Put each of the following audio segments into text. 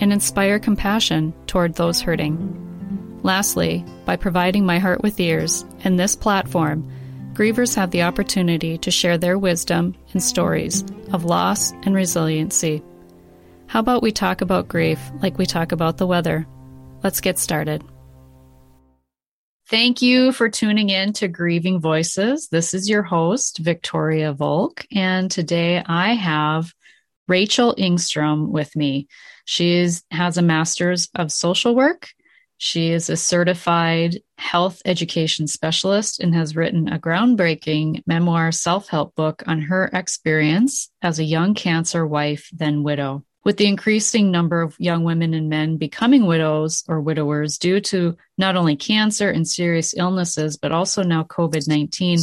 and inspire compassion toward those hurting. Lastly, by providing my heart with ears and this platform, grievers have the opportunity to share their wisdom and stories of loss and resiliency. How about we talk about grief like we talk about the weather? Let's get started. Thank you for tuning in to Grieving Voices. This is your host, Victoria Volk, and today I have Rachel Engstrom with me. She is, has a master's of social work. She is a certified health education specialist and has written a groundbreaking memoir self help book on her experience as a young cancer wife, then widow. With the increasing number of young women and men becoming widows or widowers due to not only cancer and serious illnesses, but also now COVID 19,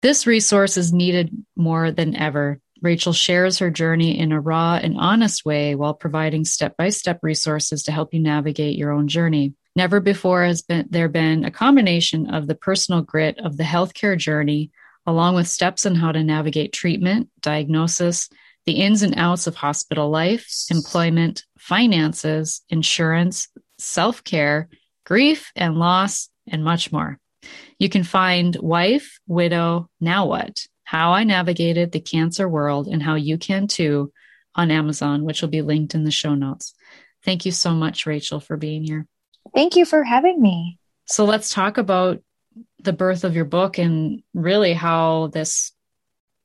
this resource is needed more than ever Rachel shares her journey in a raw and honest way while providing step by step resources to help you navigate your own journey. Never before has been, there been a combination of the personal grit of the healthcare journey, along with steps on how to navigate treatment, diagnosis, the ins and outs of hospital life, employment, finances, insurance, self care, grief and loss, and much more. You can find Wife, Widow, Now What how I Navigated the Cancer World and How You Can Too on Amazon, which will be linked in the show notes. Thank you so much, Rachel, for being here. Thank you for having me. So let's talk about the birth of your book and really how this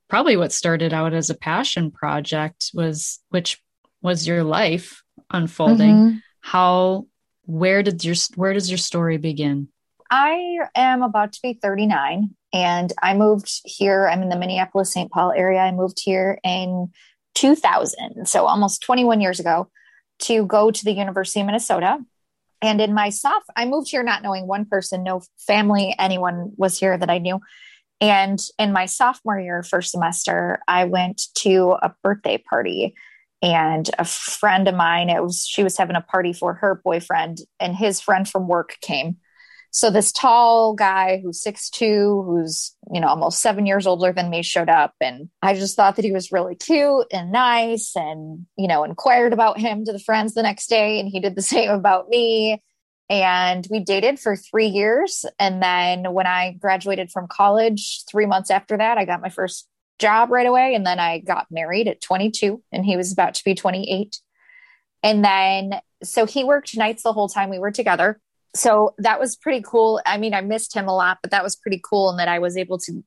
probably what started out as a passion project was which was your life unfolding mm-hmm. how where did your where does your story begin i am about to be 39 and I moved here. I'm in the Minneapolis St. Paul area. I moved here in 2000, so almost 21 years ago, to go to the University of Minnesota. And in my soph, I moved here not knowing one person, no family, anyone was here that I knew. And in my sophomore year, first semester, I went to a birthday party and a friend of mine, it was she was having a party for her boyfriend, and his friend from work came. So this tall guy who's six two, who's, you know, almost seven years older than me showed up. And I just thought that he was really cute and nice and, you know, inquired about him to the friends the next day. And he did the same about me. And we dated for three years. And then when I graduated from college, three months after that, I got my first job right away. And then I got married at 22 and he was about to be 28. And then, so he worked nights the whole time we were together so that was pretty cool. I mean, I missed him a lot, but that was pretty cool and that I was able to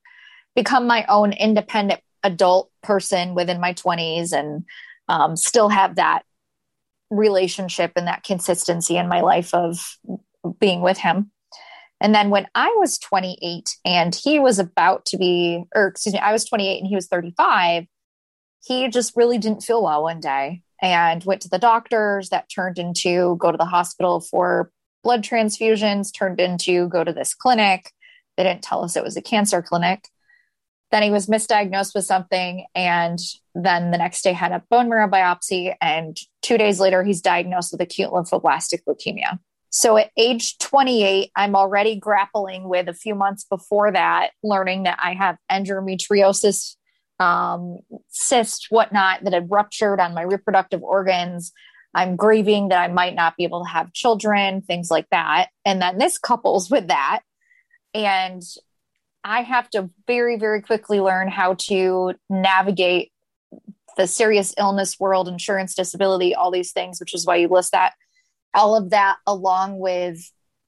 become my own independent adult person within my 20s and um, still have that relationship and that consistency in my life of being with him. And then when I was 28 and he was about to be, or excuse me, I was 28 and he was 35, he just really didn't feel well one day and went to the doctors. That turned into go to the hospital for blood transfusions turned into go to this clinic. They didn't tell us it was a cancer clinic. Then he was misdiagnosed with something. And then the next day had a bone marrow biopsy. And two days later, he's diagnosed with acute lymphoblastic leukemia. So at age 28, I'm already grappling with a few months before that, learning that I have endometriosis, um, cyst, whatnot, that had ruptured on my reproductive organs. I'm grieving that I might not be able to have children, things like that. And then this couples with that. And I have to very, very quickly learn how to navigate the serious illness world, insurance, disability, all these things, which is why you list that. All of that, along with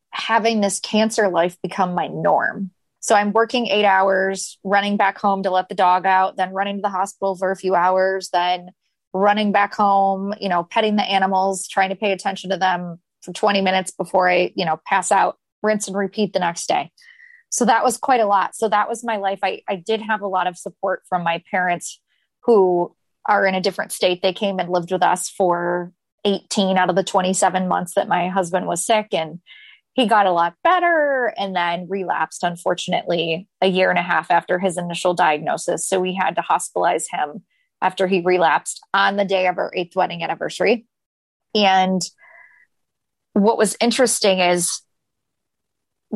having this cancer life become my norm. So I'm working eight hours, running back home to let the dog out, then running to the hospital for a few hours, then running back home, you know, petting the animals, trying to pay attention to them for 20 minutes before I, you know, pass out, rinse and repeat the next day. So that was quite a lot. So that was my life. I, I did have a lot of support from my parents who are in a different state. They came and lived with us for 18 out of the 27 months that my husband was sick. And he got a lot better and then relapsed, unfortunately, a year and a half after his initial diagnosis. So we had to hospitalize him after he relapsed on the day of our eighth wedding anniversary. And what was interesting is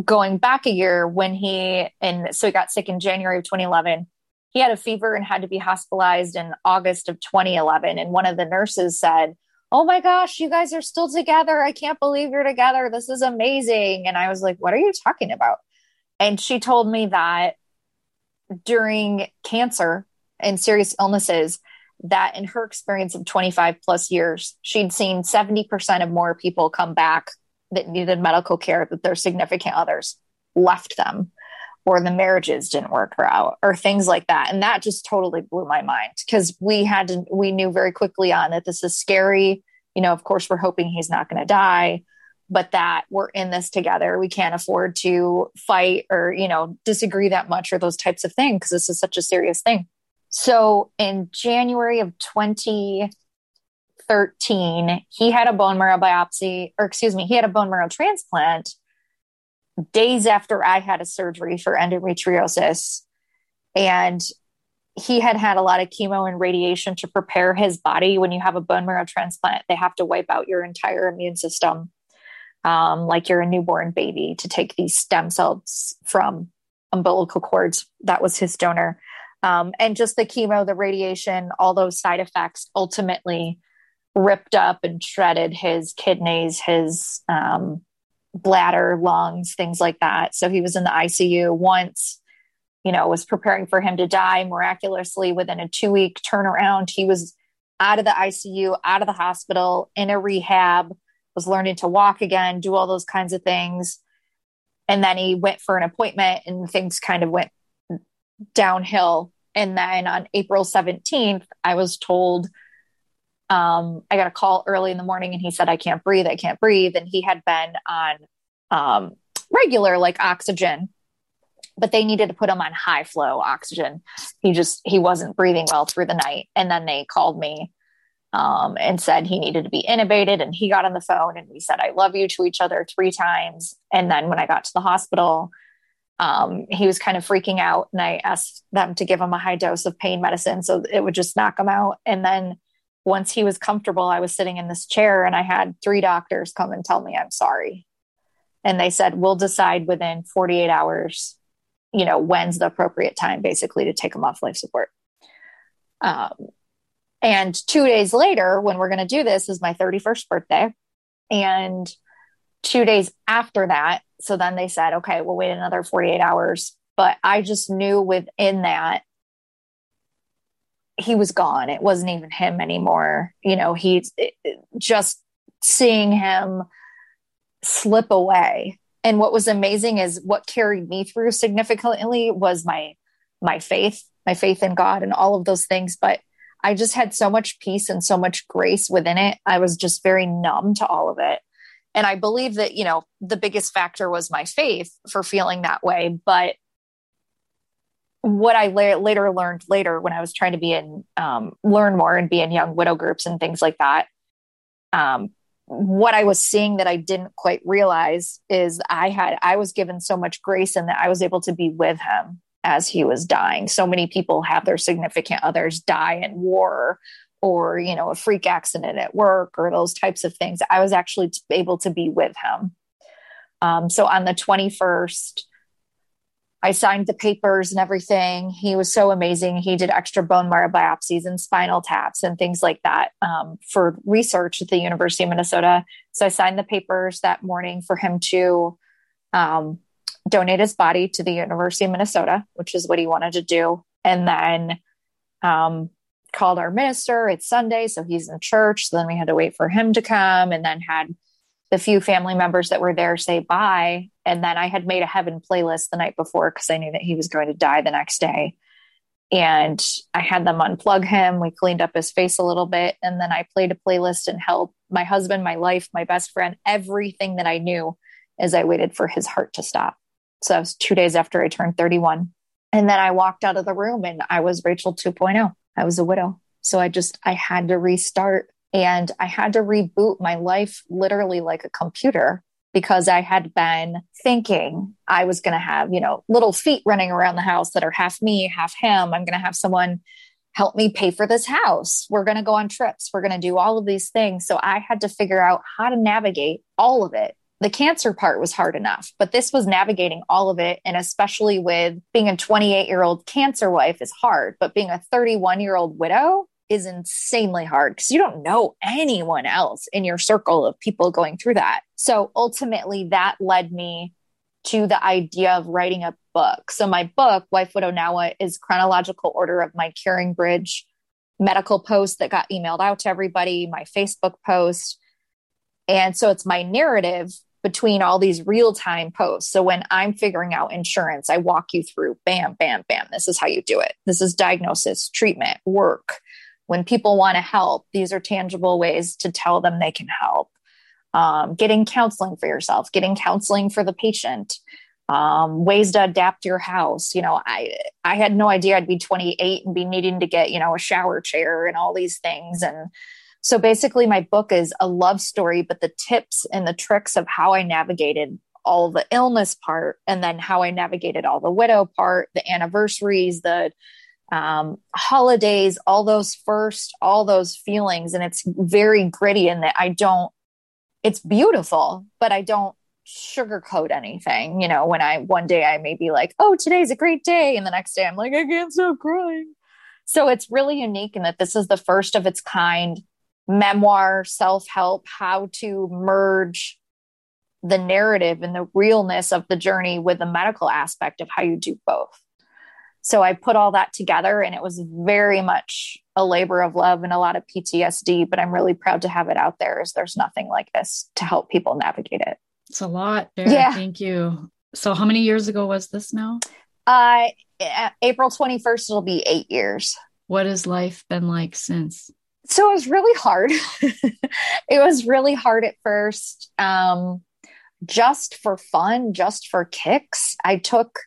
going back a year when he, and so he got sick in January of 2011. He had a fever and had to be hospitalized in August of 2011. And one of the nurses said, oh my gosh, you guys are still together. I can't believe you're together. This is amazing. And I was like, what are you talking about? And she told me that during cancer and serious illnesses, that in her experience of 25 plus years, she'd seen 70% of more people come back that needed medical care that their significant others left them or the marriages didn't work out or things like that. And that just totally blew my mind because we had to we knew very quickly on that this is scary. You know of course we're hoping he's not going to die but that we're in this together. We can't afford to fight or you know disagree that much or those types of things because this is such a serious thing so in january of 2013 he had a bone marrow biopsy or excuse me he had a bone marrow transplant days after I had a surgery for endometriosis. And he had had a lot of chemo and radiation to prepare his body. When you have a bone marrow transplant, they have to wipe out your entire immune system, um, like you're a newborn baby, to take these stem cells from umbilical cords. That was his donor. Um, and just the chemo, the radiation, all those side effects ultimately ripped up and shredded his kidneys, his um, bladder, lungs, things like that. So he was in the ICU once, you know, was preparing for him to die miraculously within a two week turnaround. He was out of the ICU, out of the hospital, in a rehab, was learning to walk again, do all those kinds of things. And then he went for an appointment and things kind of went downhill. And then on April 17th, I was told um, I got a call early in the morning and he said, I can't breathe. I can't breathe. And he had been on um, regular like oxygen, but they needed to put him on high flow oxygen. He just, he wasn't breathing well through the night. And then they called me um, and said he needed to be intubated. And he got on the phone and we said, I love you to each other three times. And then when I got to the hospital, um, he was kind of freaking out and I asked them to give him a high dose of pain medicine so it would just knock him out. And then once he was comfortable, I was sitting in this chair and I had three doctors come and tell me I'm sorry. And they said, we'll decide within 48 hours, you know, when's the appropriate time basically to take him off life support. Um, and two days later, when we're going to do this, is my 31st birthday. And two days after that, so then they said, okay, we'll wait another 48 hours. But I just knew within that he was gone. It wasn't even him anymore. You know, he's just seeing him slip away. And what was amazing is what carried me through significantly was my my faith, my faith in God and all of those things, but I just had so much peace and so much grace within it. I was just very numb to all of it. And I believe that, you know, the biggest factor was my faith for feeling that way, but what I la- later learned later when I was trying to be in um, learn more and be in young widow groups and things like that. Um, what I was seeing that I didn't quite realize is I had I was given so much grace and that I was able to be with him as he was dying. So many people have their significant others die in war or you know a freak accident at work or those types of things. I was actually able to be with him. Um, so on the twenty first I signed the papers and everything. He was so amazing. He did extra bone marrow biopsies and spinal taps and things like that um, for research at the University of Minnesota. So I signed the papers that morning for him to um, donate his body to the University of Minnesota, which is what he wanted to do. And then um, called our minister. It's Sunday, so he's in church. So then we had to wait for him to come and then had the few family members that were there say bye. And then I had made a heaven playlist the night before because I knew that he was going to die the next day. And I had them unplug him. We cleaned up his face a little bit. And then I played a playlist and held my husband, my life, my best friend, everything that I knew as I waited for his heart to stop. So that was two days after I turned 31. And then I walked out of the room and I was Rachel 2.0. I was a widow. So I just, I had to restart And I had to reboot my life literally like a computer because I had been thinking I was going to have, you know, little feet running around the house that are half me, half him. I'm going to have someone help me pay for this house. We're going to go on trips. We're going to do all of these things. So I had to figure out how to navigate all of it. The cancer part was hard enough, but this was navigating all of it. And especially with being a 28 year old cancer wife is hard, but being a 31 year old widow is insanely hard because you don't know anyone else in your circle of people going through that. So ultimately, that led me to the idea of writing a book. So my book, Wife Widow Now is chronological order of my CaringBridge medical post that got emailed out to everybody, my Facebook post. And so it's my narrative between all these real time posts. So when I'm figuring out insurance, I walk you through bam, bam, bam. This is how you do it. This is diagnosis, treatment, work. When people want to help, these are tangible ways to tell them they can help. Um, getting counseling for yourself, getting counseling for the patient, um, ways to adapt your house. You know, I I had no idea I'd be 28 and be needing to get you know a shower chair and all these things. And so basically, my book is a love story, but the tips and the tricks of how I navigated all the illness part, and then how I navigated all the widow part, the anniversaries, the um, holidays, all those first, all those feelings, and it's very gritty in that I don't. It's beautiful, but I don't sugarcoat anything. You know, when I one day I may be like, oh, today's a great day. And the next day I'm like, I can't stop crying. So it's really unique in that this is the first of its kind memoir, self help, how to merge the narrative and the realness of the journey with the medical aspect of how you do both. So I put all that together and it was very much a labor of love and a lot of PTSD, but I'm really proud to have it out there as there's nothing like this to help people navigate it. It's a lot. Yeah. Thank you. So, how many years ago was this now? Uh, April 21st, it'll be eight years. What has life been like since? So, it was really hard. it was really hard at first, um, just for fun, just for kicks. I took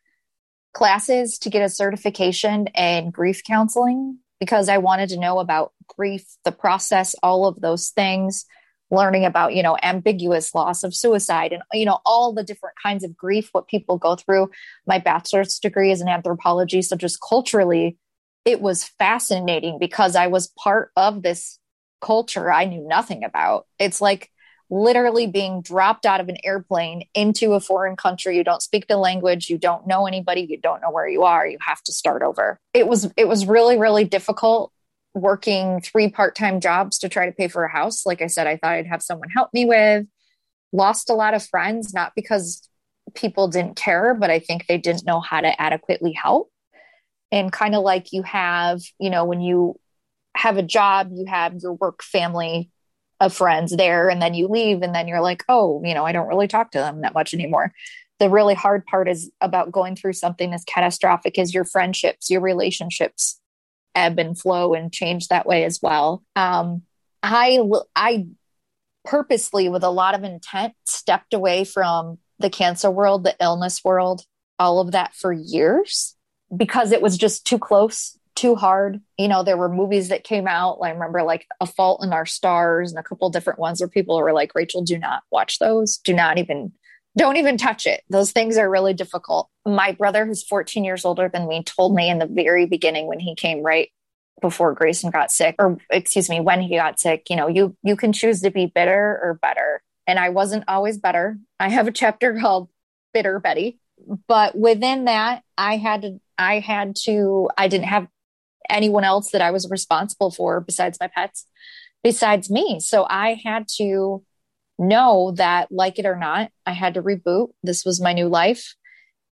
classes to get a certification in grief counseling because I wanted to know about grief, the process, all of those things learning about you know ambiguous loss of suicide and you know all the different kinds of grief what people go through my bachelor's degree is in anthropology so just culturally it was fascinating because i was part of this culture i knew nothing about. It's like literally being dropped out of an airplane into a foreign country. You don't speak the language. You don't know anybody. You don't know where you are. You have to start over. It was it was really really difficult working three part-time jobs to try to pay for a house. Like i said i thought i'd have someone help me with. Lost a lot of friends not because people didn't care but i think they didn't know how to adequately help and kind of like you have you know when you have a job you have your work family of friends there and then you leave and then you're like oh you know i don't really talk to them that much anymore the really hard part is about going through something as catastrophic as your friendships your relationships ebb and flow and change that way as well. Um, I I purposely, with a lot of intent, stepped away from the cancer world, the illness world, all of that for years because it was just too close, too hard. You know, there were movies that came out. I remember like A Fault in Our Stars and a couple different ones where people were like, Rachel, do not watch those. Do not even don't even touch it. Those things are really difficult. My brother, who's 14 years older than me, told me in the very beginning when he came right before Grayson got sick, or excuse me, when he got sick, you know, you you can choose to be bitter or better. And I wasn't always better. I have a chapter called Bitter Betty. But within that, I had to I had to I didn't have anyone else that I was responsible for besides my pets, besides me. So I had to know that, like it or not, I had to reboot. This was my new life.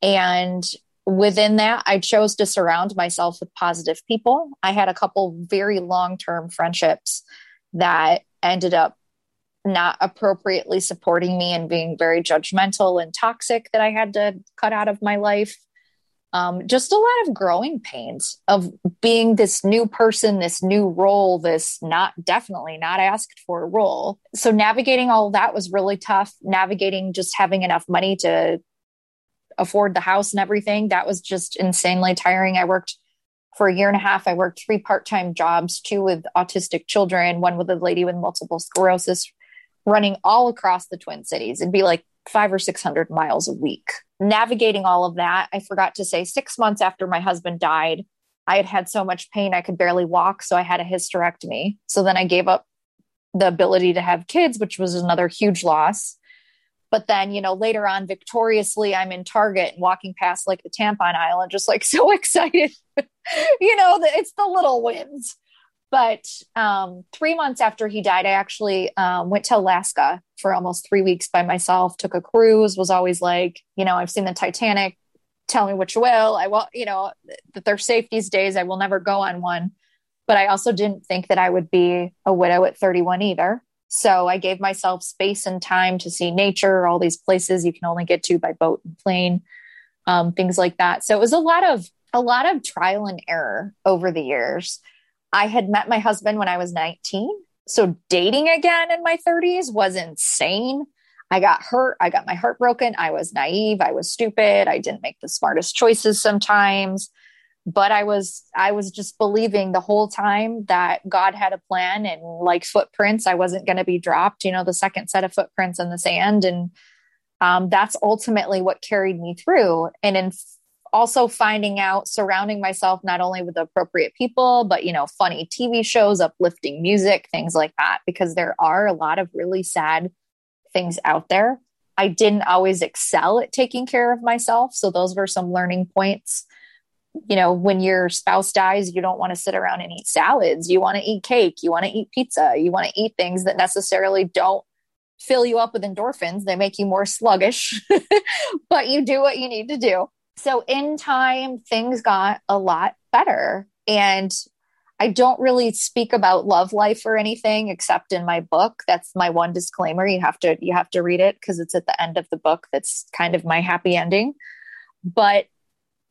And within that, I chose to surround myself with positive people. I had a couple very long term friendships that ended up not appropriately supporting me and being very judgmental and toxic that I had to cut out of my life. Um, just a lot of growing pains of being this new person, this new role, this not definitely not asked for role. So navigating all that was really tough. Navigating just having enough money to afford the house and everything, that was just insanely tiring. I worked for a year and a half. I worked three part time jobs, two with autistic children, one with a lady with multiple sclerosis, running all across the Twin Cities. It'd be like five or 600 miles a week. Navigating all of that, I forgot to say, six months after my husband died, I had had so much pain I could barely walk. So I had a hysterectomy. So then I gave up the ability to have kids, which was another huge loss. But then, you know, later on, victoriously, I'm in Target and walking past like the tampon aisle and just like so excited. you know, it's the little wins. But um, three months after he died, I actually um, went to Alaska for almost three weeks by myself, took a cruise, was always like, you know, I've seen the Titanic, tell me what you will. I will, you know, that they're safe these days. I will never go on one. But I also didn't think that I would be a widow at 31 either. So I gave myself space and time to see nature, all these places you can only get to by boat and plane, um, things like that. So it was a lot of a lot of trial and error over the years. I had met my husband when I was 19. So dating again in my 30s was insane. I got hurt. I got my heart broken. I was naive. I was stupid. I didn't make the smartest choices sometimes. But I was I was just believing the whole time that God had a plan and like footprints, I wasn't going to be dropped, you know, the second set of footprints in the sand. And um, that's ultimately what carried me through. And in also finding out surrounding myself not only with appropriate people but you know funny tv shows uplifting music things like that because there are a lot of really sad things out there. I didn't always excel at taking care of myself. So those were some learning points. You know when your spouse dies you don't want to sit around and eat salads. You want to eat cake. You want to eat pizza. You want to eat things that necessarily don't fill you up with endorphins. They make you more sluggish but you do what you need to do so in time, things got a lot better. And I don't really speak about love life or anything except in my book. That's my one disclaimer. You have to you have to read it because it's at the end of the book that's kind of my happy ending. But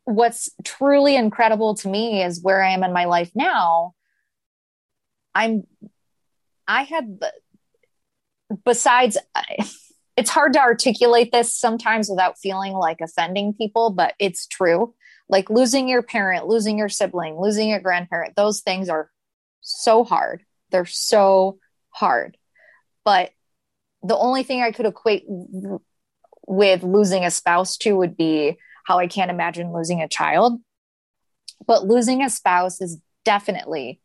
what's truly incredible to me is where I am in my life now. I'm I had besides it's hard to articulate this sometimes without feeling like offending people, but it's true. Like losing your parent, losing your sibling, losing your grandparent, those things are so hard. They're so hard. But the only thing I could equate with losing a spouse to would be how I can't imagine losing a child. But losing a spouse is definitely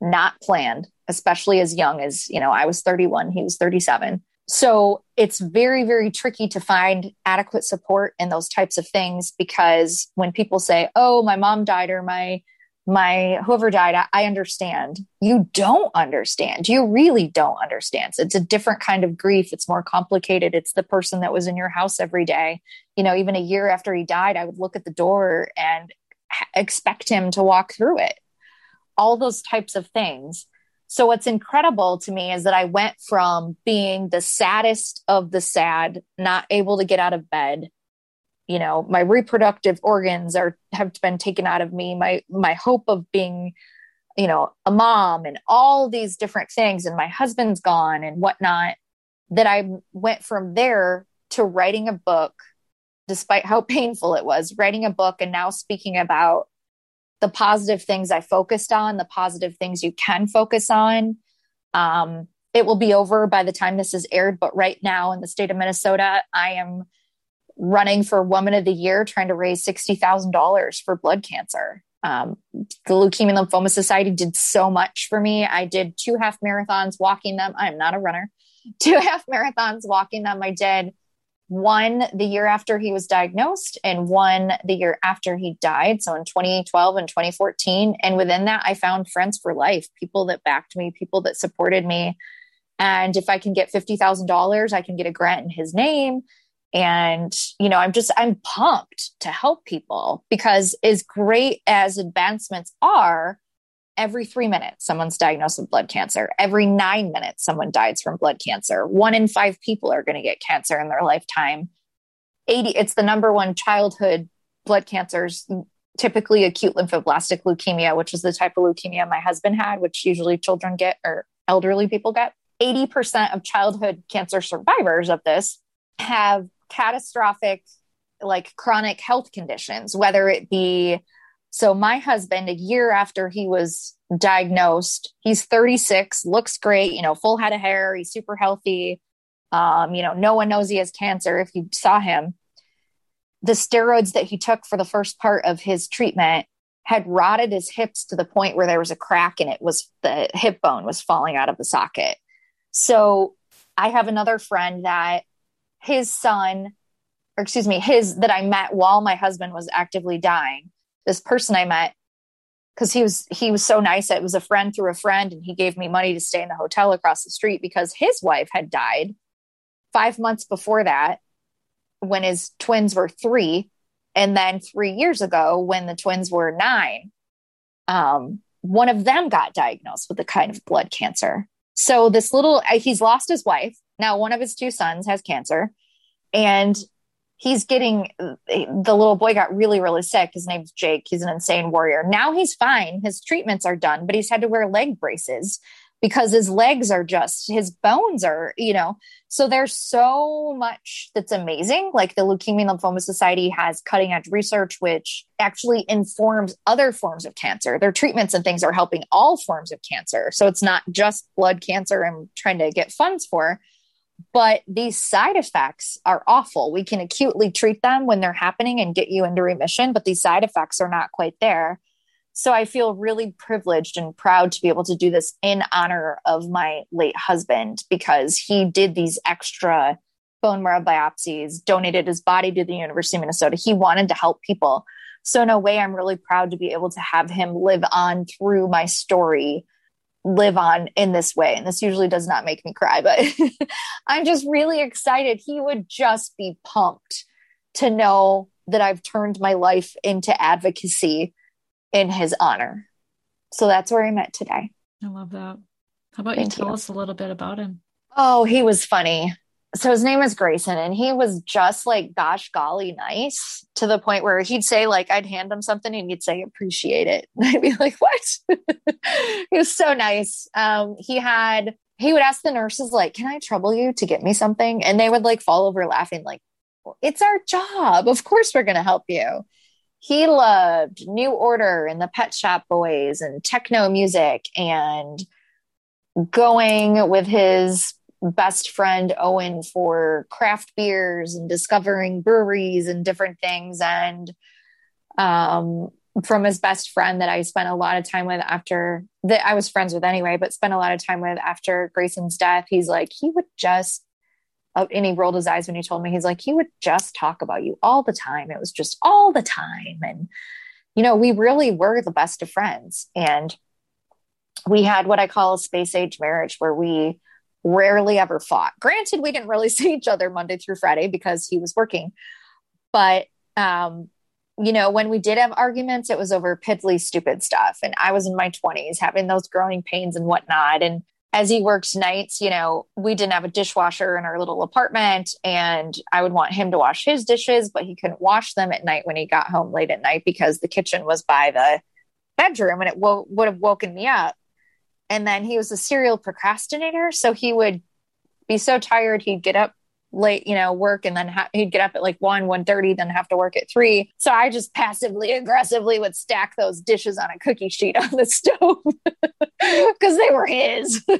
not planned, especially as young as, you know, I was 31, he was 37 so it's very, very tricky to find adequate support in those types of things because when people say, oh, my mom died or my my whoever died, I, I understand. You don't understand. You really don't understand. So it's a different kind of grief. It's more complicated. It's the person that was in your house every day. You know, even a year after he died, I would look at the door and expect him to walk through it. All those types of things. So, what's incredible to me is that I went from being the saddest of the sad, not able to get out of bed. You know, my reproductive organs are have been taken out of me. My my hope of being, you know, a mom and all these different things, and my husband's gone and whatnot. That I went from there to writing a book, despite how painful it was, writing a book and now speaking about the positive things I focused on, the positive things you can focus on. Um, it will be over by the time this is aired, but right now in the state of Minnesota, I am running for Woman of the Year, trying to raise $60,000 for blood cancer. Um, the Leukemia and Lymphoma Society did so much for me. I did two half marathons walking them. I'm not a runner. Two half marathons walking them. I did one the year after he was diagnosed and one the year after he died. So in 2012 and 2014. And within that, I found friends for life, people that backed me, people that supported me. And if I can get $50,000, I can get a grant in his name. And, you know, I'm just, I'm pumped to help people because as great as advancements are, every three minutes someone's diagnosed with blood cancer. Every nine minutes someone dies from blood cancer. One in five people are going to get cancer in their lifetime. 80 it's the number one childhood blood cancers typically acute lymphoblastic leukemia which is the type of leukemia my husband had which usually children get or elderly people get. 80% of childhood cancer survivors of this have catastrophic like chronic health conditions whether it be So my husband, a year after he was diagnosed, he's 36, looks great, you know, full head of hair, he's super healthy. Um, you know, no one knows he has cancer if you saw him. The steroids that he took for the first part of his treatment had rotted his hips to the point where there was a crack and it was the hip bone was falling out of the socket. So I have another friend that his son, or excuse me, his that I met while my husband was actively dying this person I met because he was he was so nice. It was a friend through a friend, and he gave me money to stay in the hotel across the street because his wife had died five months before that when his twins were three, and then three years ago when the twins were nine. Um, one of them got diagnosed with a kind of blood cancer. So this little he's lost his wife. Now one of his two sons has cancer, and he's getting the little boy got really really sick. His name's jake. He's an insane warrior. Now he's fine. His treatments are done but he's had to wear leg braces because his legs are just his bones are you know so there's so much that's amazing. Like the leukemia and lymphoma society has cutting edge research which actually informs other forms of cancer. Their treatments and things are helping all forms of cancer. So it's not just blood cancer i'm trying to get funds for but these side effects are awful. We can acutely treat them when they're happening and get you into remission, but these side effects are not quite there. So I feel really privileged and proud to be able to do this in honor of my late husband because he did these extra bone marrow biopsies, donated his body to the University of Minnesota. He wanted to help people. So, in a way, I'm really proud to be able to have him live on through my story live on in this way. And this usually does not make me cry, but I'm just really excited. He would just be pumped to know that I've turned my life into advocacy in his honor. So that's where I met today. I love that. How about Thank you tell you. us a little bit about him? Oh, he was funny so his name is Grayson, and he was just like, gosh, golly, nice to the point where he'd say, like, I'd hand him something and he'd say, appreciate it. And I'd be like, what? he was so nice. Um, he had, he would ask the nurses, like, can I trouble you to get me something? And they would like fall over laughing, like, it's our job. Of course, we're going to help you. He loved New Order and the Pet Shop Boys and techno music and going with his best friend Owen for craft beers and discovering breweries and different things. And um, from his best friend that I spent a lot of time with after that I was friends with anyway, but spent a lot of time with after Grayson's death. He's like, he would just, uh, and he rolled his eyes when he told me, he's like, he would just talk about you all the time. It was just all the time. And, you know, we really were the best of friends. And we had what I call a space age marriage where we, rarely ever fought. Granted, we didn't really see each other Monday through Friday because he was working. But, um, you know, when we did have arguments, it was over piddly, stupid stuff. And I was in my 20s having those growing pains and whatnot. And as he worked nights, you know, we didn't have a dishwasher in our little apartment. And I would want him to wash his dishes, but he couldn't wash them at night when he got home late at night because the kitchen was by the bedroom and it wo- would have woken me up and then he was a serial procrastinator so he would be so tired he'd get up late you know work and then ha- he'd get up at like 1 1 then have to work at 3 so i just passively aggressively would stack those dishes on a cookie sheet on the stove because they were his.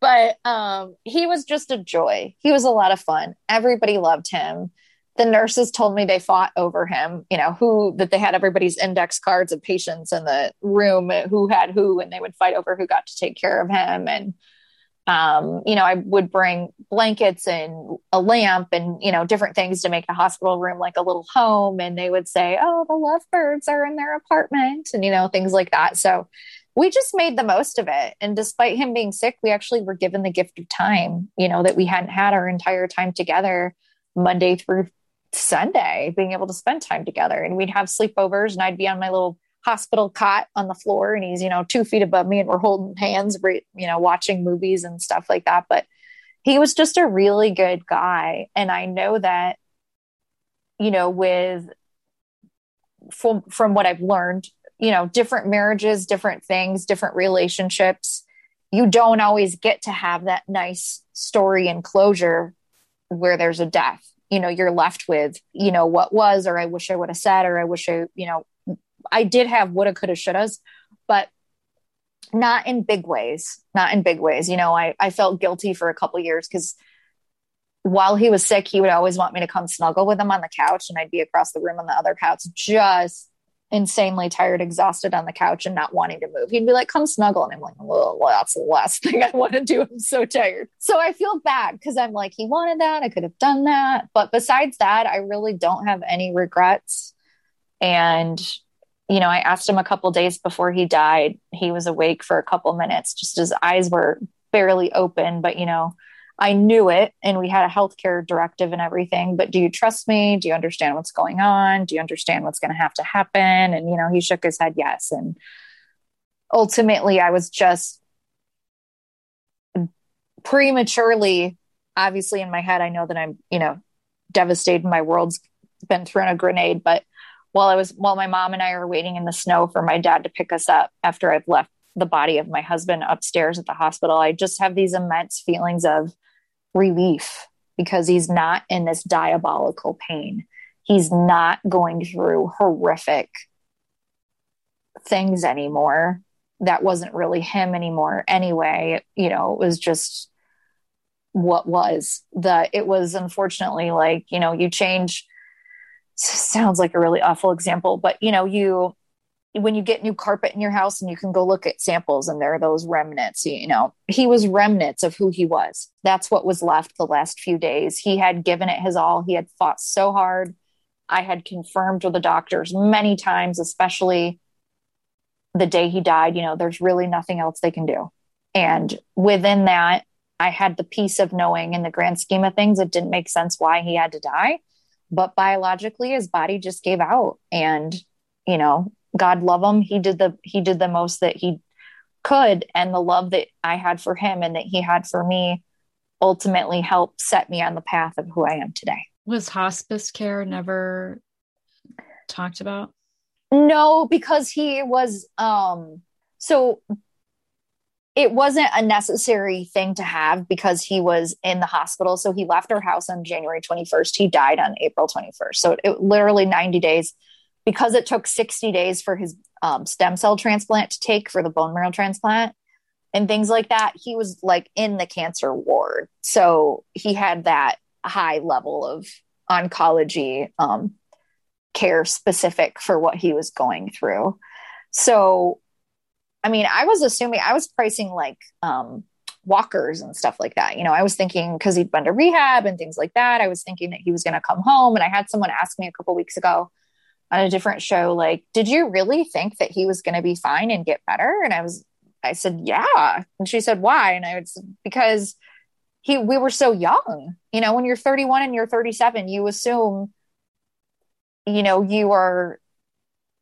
But um he was just a joy. He was a lot of fun. Everybody loved him the nurses told me they fought over him, you know, who that they had everybody's index cards of patients in the room, who had who, and they would fight over who got to take care of him. And, um, you know, I would bring blankets and a lamp and, you know, different things to make the hospital room like a little home. And they would say, oh, the lovebirds are in their apartment and, you know, things like that. So we just made the most of it. And despite him being sick, we actually were given the gift of time, you know, that we hadn't had our entire time together Monday through Sunday, being able to spend time together. And we'd have sleepovers, and I'd be on my little hospital cot on the floor, and he's, you know, two feet above me, and we're holding hands, you know, watching movies and stuff like that. But he was just a really good guy. And I know that, you know, with from, from what I've learned, you know, different marriages, different things, different relationships, you don't always get to have that nice story and closure where there's a death you know you're left with you know what was or i wish i would have said or i wish i you know I did have woulda, coulda, shouldas, but not in big ways. Not in big ways. You know, I, I felt guilty for a couple years because while he was sick, he would always want me to come snuggle with him on the couch, and I'd be across the room on the other couch, just insanely tired, exhausted on the couch, and not wanting to move. He'd be like, "Come snuggle," and I'm like, "Well, that's the last thing I want to do. I'm so tired." So I feel bad because I'm like, he wanted that. I could have done that, but besides that, I really don't have any regrets. And you know, I asked him a couple days before he died. He was awake for a couple minutes, just his eyes were barely open, but you know I knew it and we had a healthcare directive and everything, but do you trust me? Do you understand what's going on? Do you understand what's going to have to happen? And, you know, he shook his head, yes. And ultimately, I was just prematurely, obviously, in my head, I know that I'm, you know, devastated. My world's been thrown a grenade. But while I was, while my mom and I are waiting in the snow for my dad to pick us up after I've left the body of my husband upstairs at the hospital, I just have these immense feelings of, relief because he's not in this diabolical pain. He's not going through horrific things anymore. That wasn't really him anymore anyway. You know, it was just what was the it was unfortunately like, you know, you change sounds like a really awful example, but you know, you when you get new carpet in your house and you can go look at samples and there are those remnants, you know, he was remnants of who he was. That's what was left the last few days. He had given it his all. He had fought so hard. I had confirmed with the doctors many times, especially the day he died, you know, there's really nothing else they can do. And within that, I had the peace of knowing in the grand scheme of things, it didn't make sense why he had to die. But biologically, his body just gave out. And, you know, God love him. He did the he did the most that he could, and the love that I had for him and that he had for me ultimately helped set me on the path of who I am today. Was hospice care never talked about? No, because he was um so it wasn't a necessary thing to have because he was in the hospital. So he left our house on January 21st. He died on April 21st. So it, it literally 90 days because it took 60 days for his um, stem cell transplant to take for the bone marrow transplant and things like that, he was like in the cancer ward. So he had that high level of oncology um, care specific for what he was going through. So, I mean, I was assuming I was pricing like um, walkers and stuff like that. You know, I was thinking because he'd been to rehab and things like that, I was thinking that he was going to come home. And I had someone ask me a couple weeks ago, on a different show like did you really think that he was going to be fine and get better? And i was i said yeah. And she said why? And i was because he we were so young you know when you're 31 and you're 37 you assume you know you are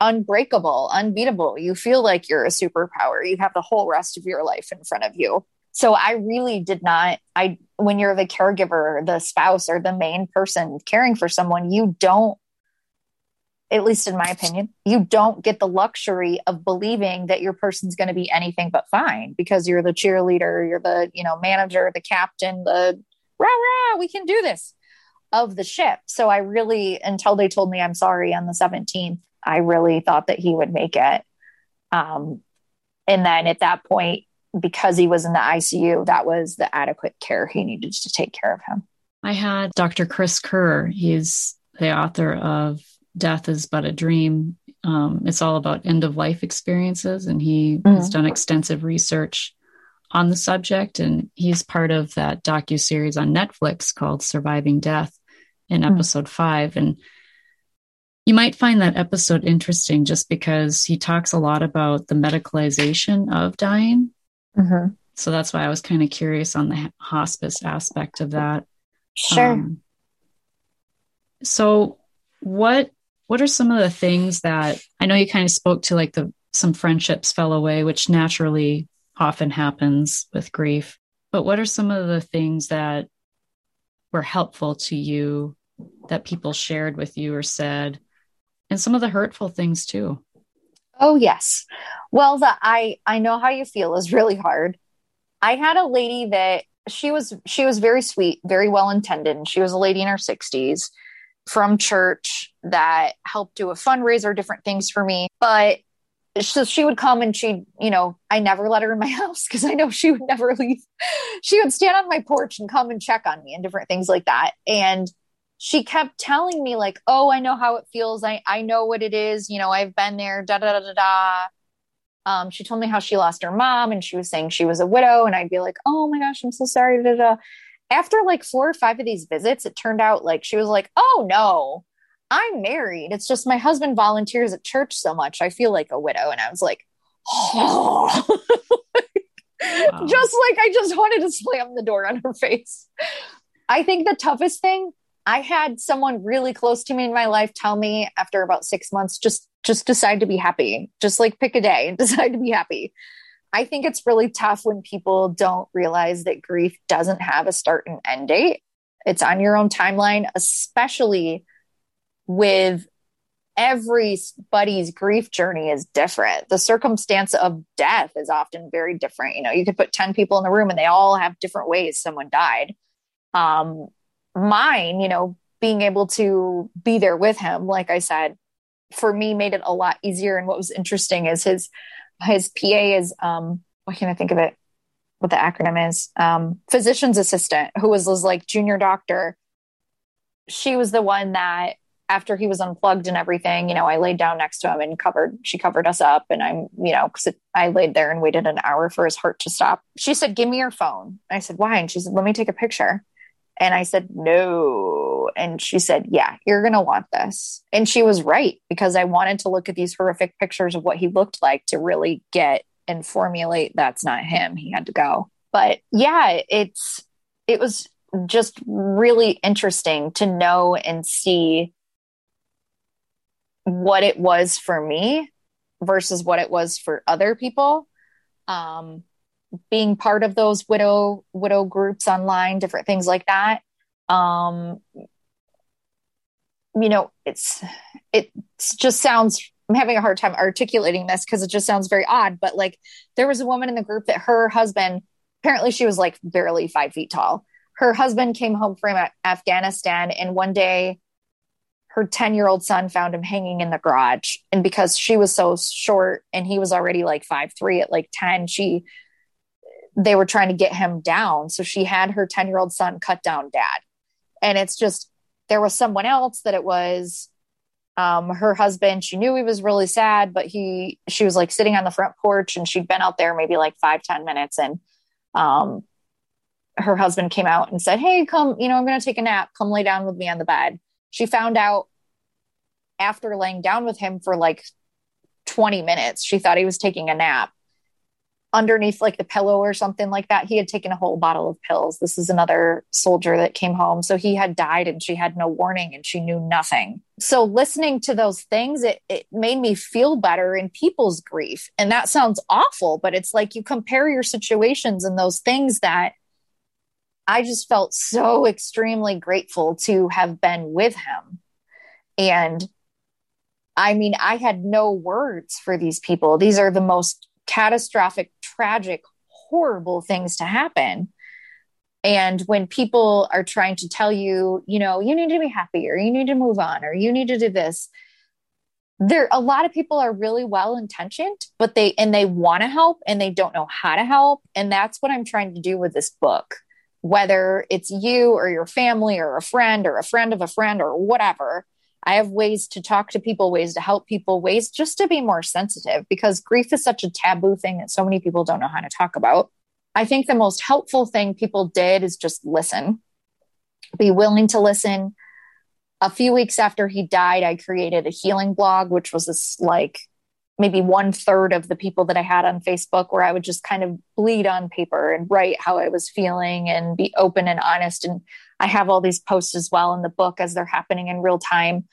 unbreakable unbeatable. You feel like you're a superpower. You have the whole rest of your life in front of you. So i really did not i when you're the caregiver the spouse or the main person caring for someone you don't at least in my opinion, you don't get the luxury of believing that your person's going to be anything but fine because you're the cheerleader, you're the, you know, manager, the captain, the rah rah, we can do this of the ship. So I really, until they told me I'm sorry on the 17th, I really thought that he would make it. Um, and then at that point, because he was in the ICU, that was the adequate care he needed to take care of him. I had Dr. Chris Kerr. He's the author of death is but a dream. Um, it's all about end of life experiences, and he mm-hmm. has done extensive research on the subject. And he's part of that docu series on Netflix called "Surviving Death" in mm-hmm. episode five. And you might find that episode interesting just because he talks a lot about the medicalization of dying. Mm-hmm. So that's why I was kind of curious on the hospice aspect of that. Sure. Um, so, what what are some of the things that I know you kind of spoke to like the some friendships fell away, which naturally often happens with grief. But what are some of the things that were helpful to you that people shared with you or said? And some of the hurtful things too. Oh yes. Well, the I I know how you feel is really hard. I had a lady that she was she was very sweet, very well intended. She was a lady in her 60s from church that helped do a fundraiser, different things for me. But so she would come and she'd, you know, I never let her in my house because I know she would never leave. she would stand on my porch and come and check on me and different things like that. And she kept telling me like, "Oh, I know how it feels. I I know what it is. You know, I've been there." Da da da da da. Um, she told me how she lost her mom, and she was saying she was a widow, and I'd be like, "Oh my gosh, I'm so sorry." Da da. After like four or five of these visits, it turned out like she was like, "Oh no, I'm married. It's just my husband volunteers at church so much. I feel like a widow." And I was like, "Oh." Wow. just like I just wanted to slam the door on her face. I think the toughest thing I had someone really close to me in my life tell me after about six months, just just decide to be happy. Just like pick a day and decide to be happy. I think it's really tough when people don't realize that grief doesn't have a start and end date. It's on your own timeline, especially with everybody's grief journey is different. The circumstance of death is often very different. You know, you could put 10 people in the room and they all have different ways someone died. Um, mine, you know, being able to be there with him, like I said, for me made it a lot easier. And what was interesting is his his PA is um what can I think of it? What the acronym is? Um, physician's assistant, who was, was like junior doctor. She was the one that after he was unplugged and everything, you know, I laid down next to him and covered, she covered us up. And I'm, you know, cause I laid there and waited an hour for his heart to stop. She said, give me your phone. I said, why? And she said, let me take a picture. And I said, no. And she said, yeah, you're going to want this. And she was right because I wanted to look at these horrific pictures of what he looked like to really get and formulate that's not him. He had to go. But yeah, it's, it was just really interesting to know and see what it was for me versus what it was for other people. Um, being part of those widow widow groups online, different things like that. Um, you know, it's it just sounds. I'm having a hard time articulating this because it just sounds very odd. But like, there was a woman in the group that her husband, apparently, she was like barely five feet tall. Her husband came home from Afghanistan, and one day her 10 year old son found him hanging in the garage. And because she was so short and he was already like five, three at like 10, she they were trying to get him down. So she had her 10 year old son cut down dad. And it's just, there was someone else that it was um, her husband. She knew he was really sad, but he, she was like sitting on the front porch and she'd been out there maybe like five ten minutes. And um, her husband came out and said, Hey, come, you know, I'm going to take a nap. Come lay down with me on the bed. She found out after laying down with him for like 20 minutes, she thought he was taking a nap underneath like the pillow or something like that. He had taken a whole bottle of pills. This is another soldier that came home. So he had died and she had no warning and she knew nothing. So listening to those things, it, it made me feel better in people's grief. And that sounds awful, but it's like you compare your situations and those things that I just felt so extremely grateful to have been with him. And I mean, I had no words for these people. These are the most catastrophic, tragic, horrible things to happen. And when people are trying to tell you, you know, you need to be happy or you need to move on or you need to do this, there a lot of people are really well intentioned, but they and they want to help and they don't know how to help. And that's what I'm trying to do with this book. Whether it's you or your family or a friend or a friend of a friend or whatever, I have ways to talk to people, ways to help people, ways just to be more sensitive because grief is such a taboo thing that so many people don't know how to talk about. I think the most helpful thing people did is just listen, be willing to listen. A few weeks after he died, I created a healing blog, which was this like maybe one third of the people that I had on Facebook, where I would just kind of bleed on paper and write how I was feeling and be open and honest. And I have all these posts as well in the book as they're happening in real time.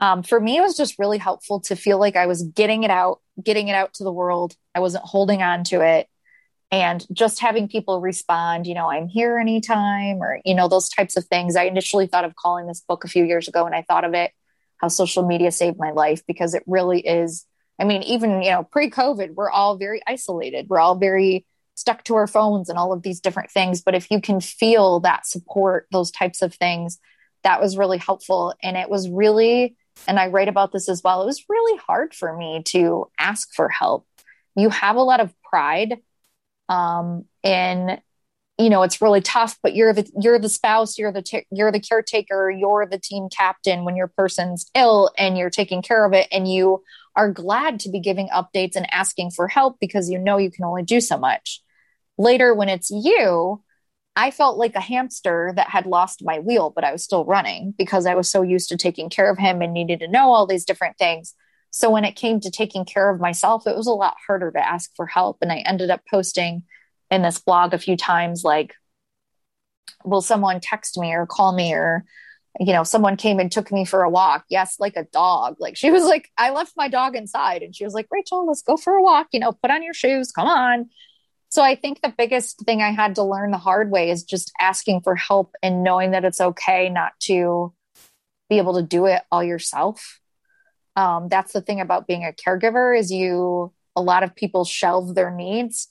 Um, for me, it was just really helpful to feel like I was getting it out, getting it out to the world. I wasn't holding on to it. And just having people respond, you know, I'm here anytime, or, you know, those types of things. I initially thought of calling this book a few years ago and I thought of it how social media saved my life because it really is. I mean, even, you know, pre COVID, we're all very isolated. We're all very stuck to our phones and all of these different things. But if you can feel that support, those types of things, that was really helpful. And it was really, and I write about this as well, it was really hard for me to ask for help. You have a lot of pride um, in you know it's really tough but you're the you're the spouse you're the t- you're the caretaker you're the team captain when your person's ill and you're taking care of it and you are glad to be giving updates and asking for help because you know you can only do so much later when it's you I felt like a hamster that had lost my wheel, but I was still running because I was so used to taking care of him and needed to know all these different things. So when it came to taking care of myself, it was a lot harder to ask for help. And I ended up posting in this blog a few times like, will someone text me or call me or you know, someone came and took me for a walk. Yes, like a dog. Like she was like, I left my dog inside and she was like, Rachel, let's go for a walk. You know, put on your shoes. Come on. So I think the biggest thing I had to learn the hard way is just asking for help and knowing that it's okay not to be able to do it all yourself. Um, that's the thing about being a caregiver is you a lot of people shelve their needs.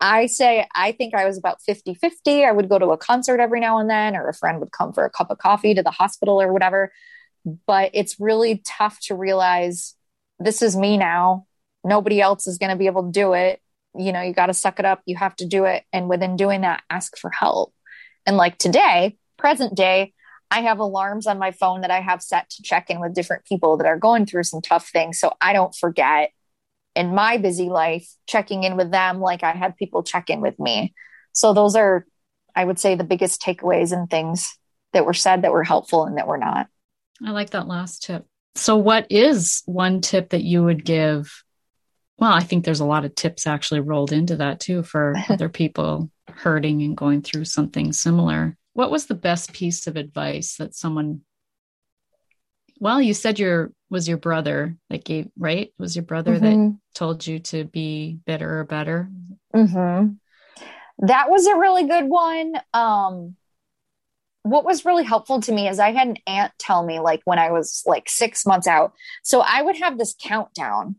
I say I think I was about 50 50. I would go to a concert every now and then, or a friend would come for a cup of coffee to the hospital or whatever. But it's really tough to realize this is me now. Nobody else is going to be able to do it you know, you got to suck it up. You have to do it. And within doing that, ask for help. And like today, present day, I have alarms on my phone that I have set to check in with different people that are going through some tough things. So I don't forget in my busy life checking in with them like I had people check in with me. So those are, I would say, the biggest takeaways and things that were said that were helpful and that were not. I like that last tip. So, what is one tip that you would give well, I think there's a lot of tips actually rolled into that too for other people hurting and going through something similar. What was the best piece of advice that someone well, you said your was your brother that gave right? Was your brother mm-hmm. that told you to be better or better? Mm-hmm. That was a really good one. Um, what was really helpful to me is I had an aunt tell me, like when I was like six months out. So I would have this countdown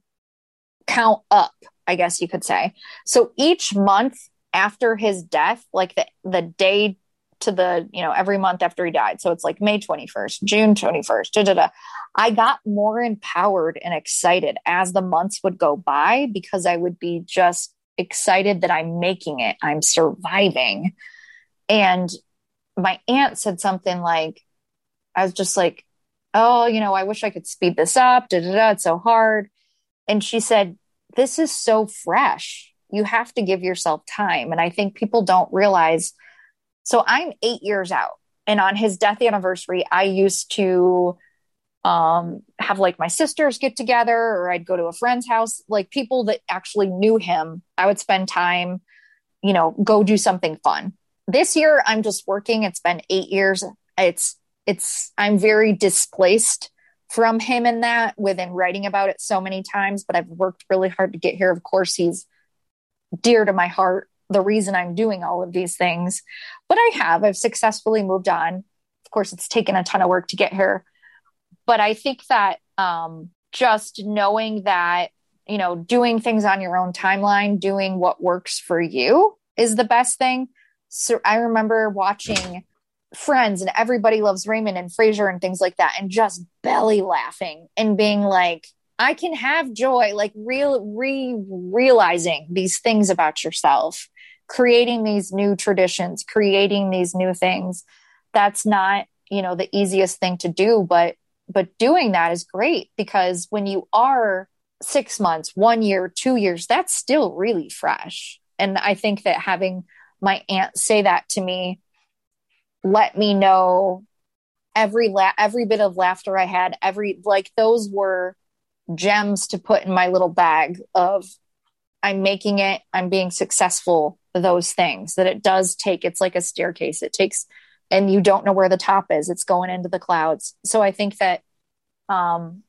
count up, I guess you could say. So each month after his death, like the, the day to the, you know, every month after he died. So it's like May 21st, June 21st, da, da, da. I got more empowered and excited as the months would go by because I would be just excited that I'm making it, I'm surviving. And my aunt said something like, I was just like, oh, you know, I wish I could speed this up. Da, da, da, it's so hard. And she said, This is so fresh. You have to give yourself time. And I think people don't realize. So I'm eight years out. And on his death anniversary, I used to um, have like my sisters get together, or I'd go to a friend's house, like people that actually knew him. I would spend time, you know, go do something fun. This year, I'm just working. It's been eight years. It's, it's, I'm very displaced from him in that within writing about it so many times, but I've worked really hard to get here. Of course, he's dear to my heart, the reason I'm doing all of these things. But I have, I've successfully moved on. Of course, it's taken a ton of work to get here. But I think that um, just knowing that, you know, doing things on your own timeline, doing what works for you is the best thing. So I remember watching friends and everybody loves Raymond and Frasier and things like that, and just belly laughing and being like, I can have joy, like real re realizing these things about yourself, creating these new traditions, creating these new things. That's not, you know, the easiest thing to do, but but doing that is great because when you are six months, one year, two years, that's still really fresh. And I think that having my aunt say that to me let me know every la- every bit of laughter I had, every like those were gems to put in my little bag of I'm making it, I'm being successful, those things that it does take. It's like a staircase. It takes and you don't know where the top is. It's going into the clouds. So I think that um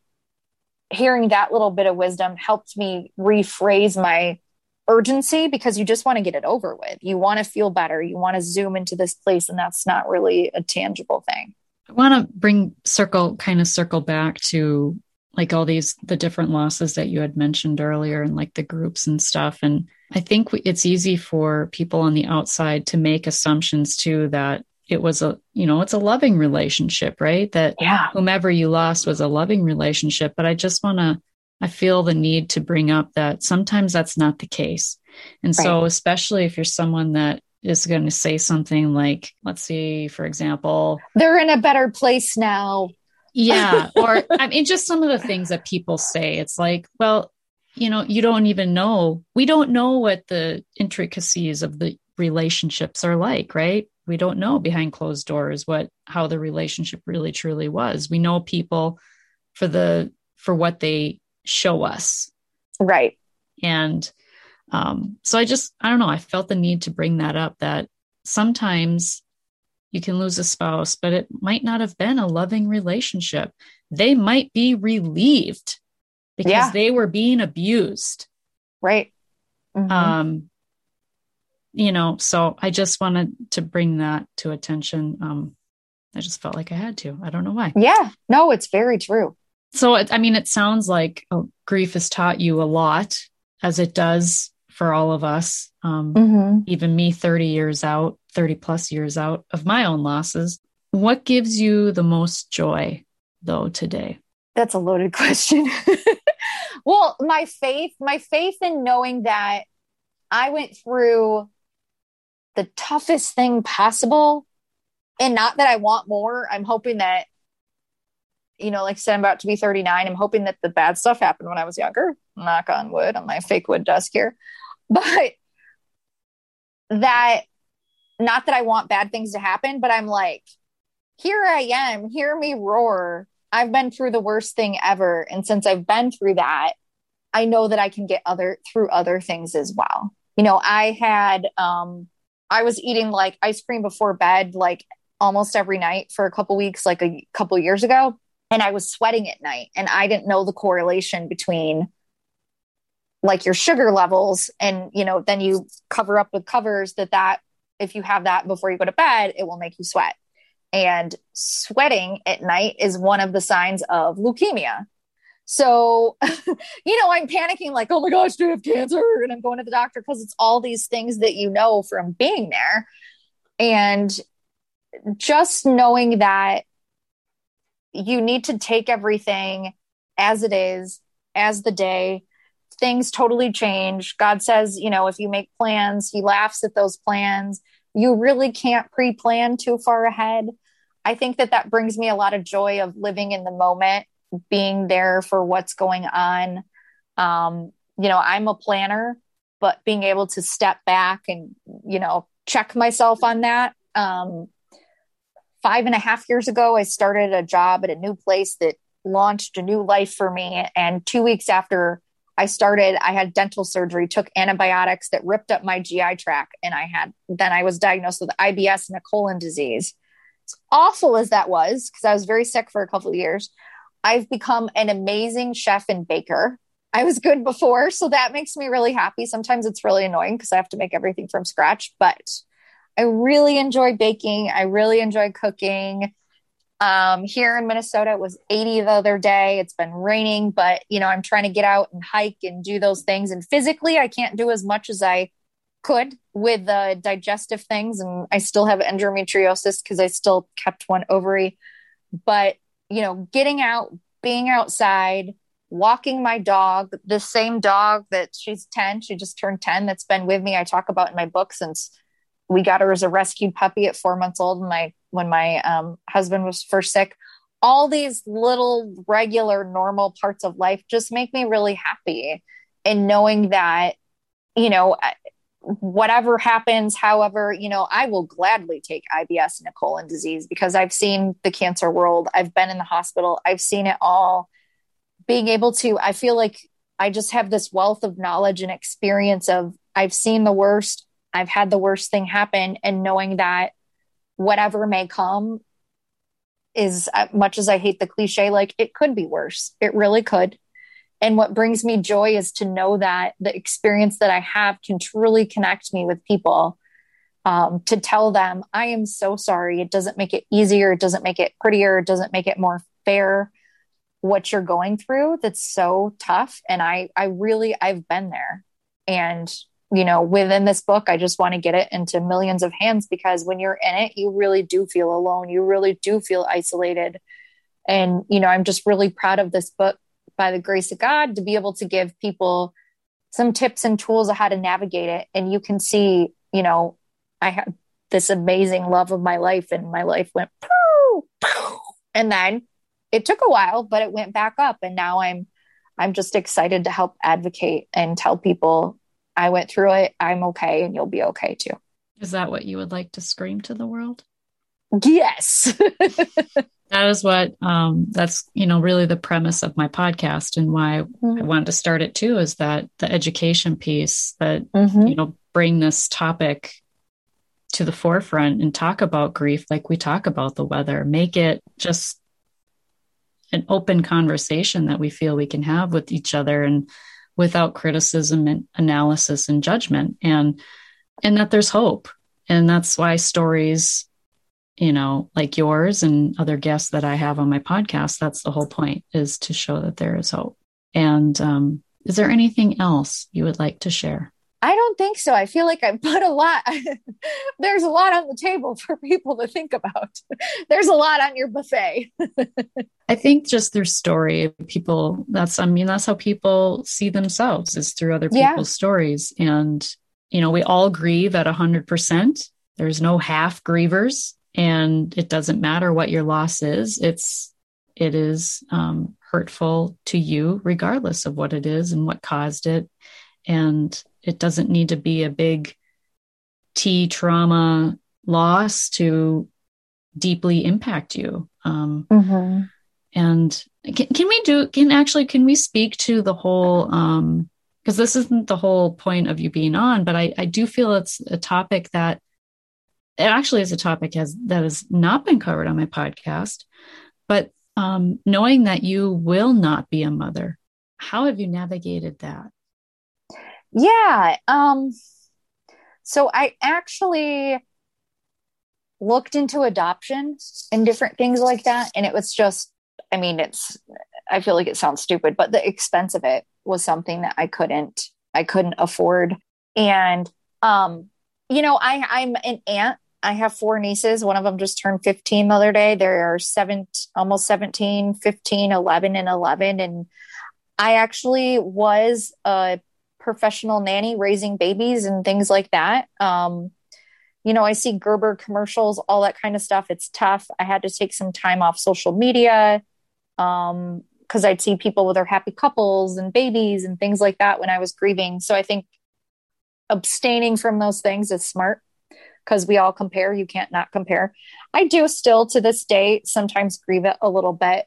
hearing that little bit of wisdom helped me rephrase my urgency because you just want to get it over with. You want to feel better. You want to zoom into this place, and that's not really a tangible thing. I want to bring circle kind of circle back to like all these the different losses that you had mentioned earlier and like the groups and stuff and i think it's easy for people on the outside to make assumptions too that it was a you know it's a loving relationship right that yeah whomever you lost was a loving relationship but i just want to i feel the need to bring up that sometimes that's not the case. And right. so especially if you're someone that is going to say something like let's see for example they're in a better place now. Yeah or i mean just some of the things that people say. It's like well you know you don't even know. We don't know what the intricacies of the relationships are like right? We don't know behind closed doors what how the relationship really truly was. We know people for the for what they show us right and um, so i just i don't know i felt the need to bring that up that sometimes you can lose a spouse but it might not have been a loving relationship they might be relieved because yeah. they were being abused right mm-hmm. um you know, so I just wanted to bring that to attention. Um, I just felt like I had to. I don't know why. Yeah, no, it's very true. So, it, I mean, it sounds like oh, grief has taught you a lot, as it does for all of us. Um, mm-hmm. Even me, 30 years out, 30 plus years out of my own losses. What gives you the most joy, though, today? That's a loaded question. well, my faith, my faith in knowing that I went through the toughest thing possible. And not that I want more. I'm hoping that, you know, like I said, I'm about to be 39. I'm hoping that the bad stuff happened when I was younger. Knock on wood on my fake wood desk here. But that, not that I want bad things to happen, but I'm like, here I am, hear me roar. I've been through the worst thing ever. And since I've been through that, I know that I can get other through other things as well. You know, I had um I was eating like ice cream before bed, like almost every night for a couple weeks, like a couple years ago. And I was sweating at night. And I didn't know the correlation between like your sugar levels. And, you know, then you cover up with covers that that if you have that before you go to bed, it will make you sweat. And sweating at night is one of the signs of leukemia. So, you know, I'm panicking like, oh my gosh, do I have cancer? And I'm going to the doctor because it's all these things that you know from being there. And just knowing that you need to take everything as it is, as the day. Things totally change. God says, you know, if you make plans, He laughs at those plans. You really can't pre plan too far ahead. I think that that brings me a lot of joy of living in the moment being there for what's going on. Um, you know, I'm a planner, but being able to step back and, you know, check myself on that. Um, five and a half years ago, I started a job at a new place that launched a new life for me. And two weeks after I started, I had dental surgery, took antibiotics that ripped up my GI tract. And I had, then I was diagnosed with IBS and a colon disease. As awful as that was, because I was very sick for a couple of years, I've become an amazing chef and baker. I was good before, so that makes me really happy. Sometimes it's really annoying because I have to make everything from scratch, but I really enjoy baking. I really enjoy cooking. Um, here in Minnesota, it was 80 the other day. It's been raining, but you know, I'm trying to get out and hike and do those things. And physically, I can't do as much as I could with the digestive things. And I still have endometriosis because I still kept one ovary. But you know, getting out, being outside, walking my dog, the same dog that she's 10, she just turned 10, that's been with me. I talk about in my book since we got her as a rescued puppy at four months old. My, when my um, husband was first sick, all these little regular normal parts of life just make me really happy. And knowing that, you know, whatever happens, however, you know, I will gladly take IBS and a colon disease because I've seen the cancer world. I've been in the hospital. I've seen it all. Being able to, I feel like I just have this wealth of knowledge and experience of I've seen the worst. I've had the worst thing happen and knowing that whatever may come is uh, much as I hate the cliche, like it could be worse. It really could. And what brings me joy is to know that the experience that I have can truly connect me with people. Um, to tell them, I am so sorry. It doesn't make it easier. It doesn't make it prettier. It doesn't make it more fair what you're going through that's so tough and i i really i've been there and you know, within this book, I just want to get it into millions of hands because when you're in it, you really do feel alone. You really do feel isolated. And, you know, I'm just really proud of this book by the grace of God to be able to give people some tips and tools of how to navigate it. And you can see, you know, I had this amazing love of my life and my life went poof, poof, and then it took a while, but it went back up. And now I'm I'm just excited to help advocate and tell people I went through it. I'm okay and you'll be okay too. Is that what you would like to scream to the world? Yes. that is what um, that's you know really the premise of my podcast and why mm-hmm. I wanted to start it too is that the education piece that mm-hmm. you know bring this topic to the forefront and talk about grief like we talk about the weather make it just an open conversation that we feel we can have with each other and without criticism and analysis and judgment and and that there's hope. And that's why stories you know like yours and other guests that i have on my podcast that's the whole point is to show that there is hope. And um, is there anything else you would like to share I don't think so. I feel like I put a lot. there's a lot on the table for people to think about. there's a lot on your buffet. I think just through story, people. That's I mean that's how people see themselves is through other people's yeah. stories, and you know we all grieve at a hundred percent. There's no half grievers, and it doesn't matter what your loss is. It's it is um, hurtful to you regardless of what it is and what caused it, and it doesn't need to be a big T trauma loss to deeply impact you. Um, mm-hmm. And can, can, we do, can actually, can we speak to the whole, um, because this isn't the whole point of you being on, but I, I do feel it's a topic that it actually is a topic has that has not been covered on my podcast. But um, knowing that you will not be a mother, how have you navigated that? Yeah. Um, so I actually looked into adoption and different things like that. And it was just, I mean, it's, I feel like it sounds stupid, but the expense of it was something that I couldn't, I couldn't afford. And, um, you know, I, I'm an aunt. I have four nieces. One of them just turned 15 the other day. There are seven, almost 17, 15, 11, and 11. And I actually was a professional nanny raising babies and things like that. Um, you know, I see Gerber commercials, all that kind of stuff. It's tough. I had to take some time off social media um, because I'd see people with their happy couples and babies and things like that when I was grieving. So I think abstaining from those things is smart because we all compare. You can't not compare. I do still to this day sometimes grieve it a little bit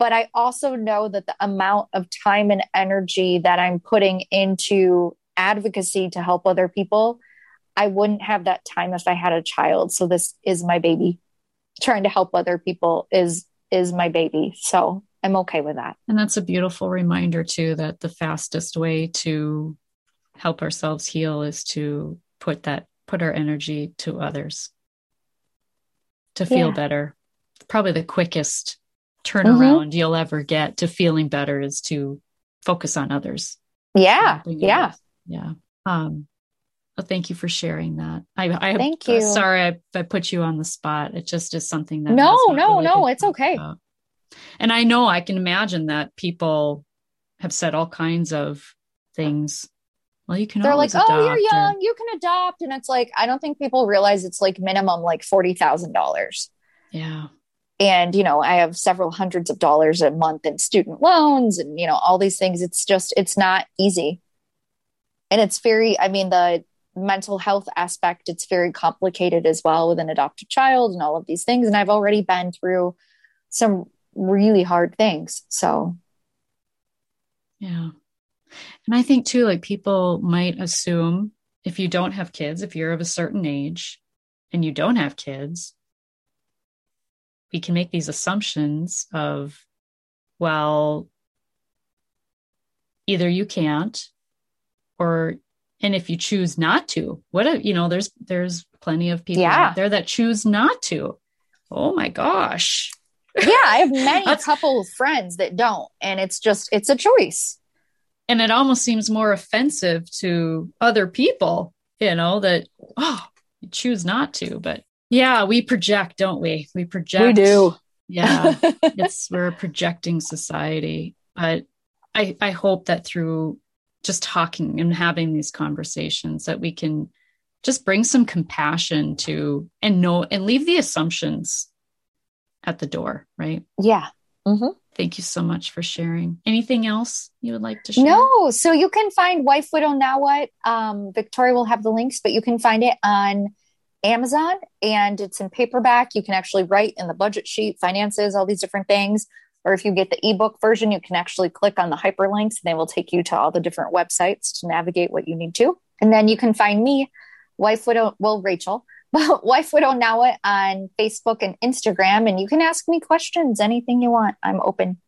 but I also know that the amount of time and energy that I'm putting into advocacy to help other people, I wouldn't have that time if I had a child. So this is my baby. Trying to help other people is is my baby. So I'm okay with that. And that's a beautiful reminder too that the fastest way to help ourselves heal is to put that put our energy to others to feel yeah. better. Probably the quickest turnaround mm-hmm. you'll ever get to feeling better is to focus on others. Yeah. Yeah. Yeah. Um, well, thank you for sharing that. I, I thank you. Sorry, I, I put you on the spot. It just is something that no, no, really no, it's okay. About. And I know I can imagine that people have said all kinds of things. Well, you can. They're like, "Oh, you're young, or... you can adopt," and it's like I don't think people realize it's like minimum like forty thousand dollars. Yeah and you know i have several hundreds of dollars a month in student loans and you know all these things. It's just it's not easy. And it's very i mean the mental health aspect it's very complicated as well with an adopted child and all of these things. And i've already been through some really hard things. So. Yeah. And i think too like people might assume if you don't have kids if you're of a certain age and you don't have kids we can make these assumptions of, well, either you can't or and if you choose not to what a, you know there's there's plenty of people yeah. out there that choose not to oh my gosh yeah i have many a couple of friends that don't and it's just it's a choice and it almost seems more offensive to other people, you know, that, oh, you choose not to. But yeah, we project, don't we? We project. We do. Yeah. it's, we're a projecting society. But I, I hope that through just talking and having these conversations that we can just bring some compassion to and know and leave the assumptions at the door, right? Yeah. Mm-hmm. Thank you so much for sharing. Anything else you would like to share? No. So you can find Wife Widow Now What. Um, Victoria will have the links, but you can find it on Amazon and it's in paperback. You can actually write in the budget sheet, finances, all these different things. Or if you get the ebook version, you can actually click on the hyperlinks and they will take you to all the different websites to navigate what you need to. And then you can find me, Wife Widow, well, Rachel, but Wife Widow Now on Facebook and Instagram. And you can ask me questions, anything you want. I'm open.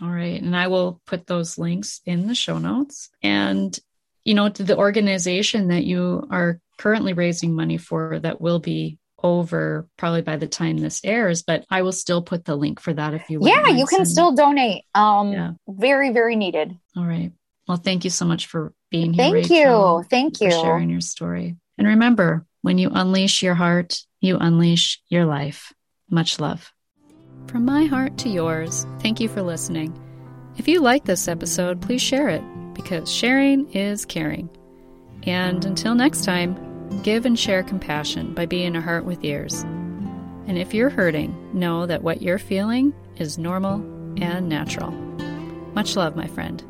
All right. And I will put those links in the show notes. And, you know, to the organization that you are currently raising money for that will be over probably by the time this airs, but I will still put the link for that if you want. Yeah, you can still donate. Um yeah. very, very needed. All right. Well, thank you so much for being here. Thank Rachel, you. Thank you. sharing your story. And remember, when you unleash your heart, you unleash your life. Much love. From my heart to yours, thank you for listening. If you like this episode, please share it because sharing is caring. And until next time, Give and share compassion by being a heart with ears. And if you're hurting, know that what you're feeling is normal and natural. Much love, my friend.